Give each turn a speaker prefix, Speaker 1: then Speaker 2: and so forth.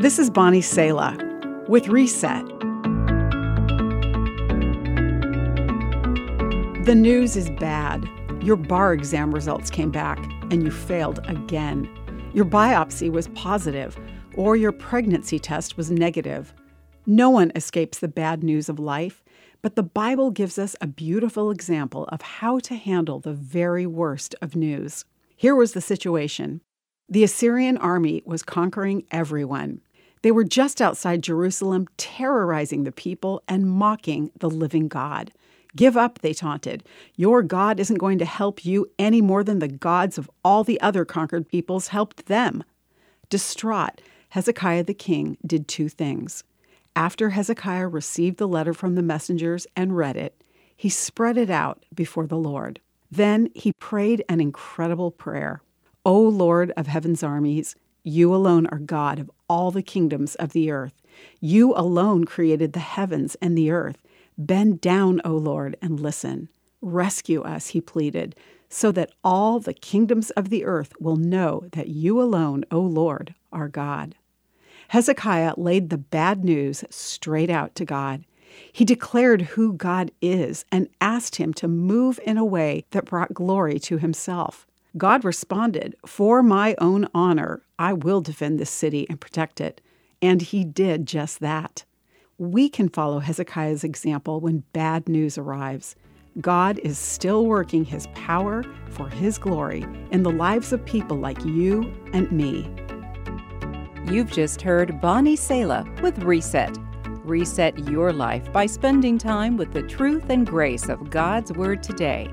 Speaker 1: This is Bonnie Sala with Reset. The news is bad. Your bar exam results came back and you failed again. Your biopsy was positive or your pregnancy test was negative. No one escapes the bad news of life, but the Bible gives us a beautiful example of how to handle the very worst of news. Here was the situation the Assyrian army was conquering everyone. They were just outside Jerusalem, terrorizing the people and mocking the living God. Give up, they taunted. Your God isn't going to help you any more than the gods of all the other conquered peoples helped them. Distraught, Hezekiah the king did two things. After Hezekiah received the letter from the messengers and read it, he spread it out before the Lord. Then he prayed an incredible prayer. O Lord of heaven's armies, you alone are God of all the kingdoms of the earth. You alone created the heavens and the earth. Bend down, O Lord, and listen. Rescue us, he pleaded, so that all the kingdoms of the earth will know that you alone, O Lord, are God. Hezekiah laid the bad news straight out to God. He declared who God is and asked him to move in a way that brought glory to himself. God responded, For my own honor, I will defend this city and protect it. And he did just that. We can follow Hezekiah's example when bad news arrives. God is still working his power for his glory in the lives of people like you and me.
Speaker 2: You've just heard Bonnie Sala with Reset. Reset your life by spending time with the truth and grace of God's Word today.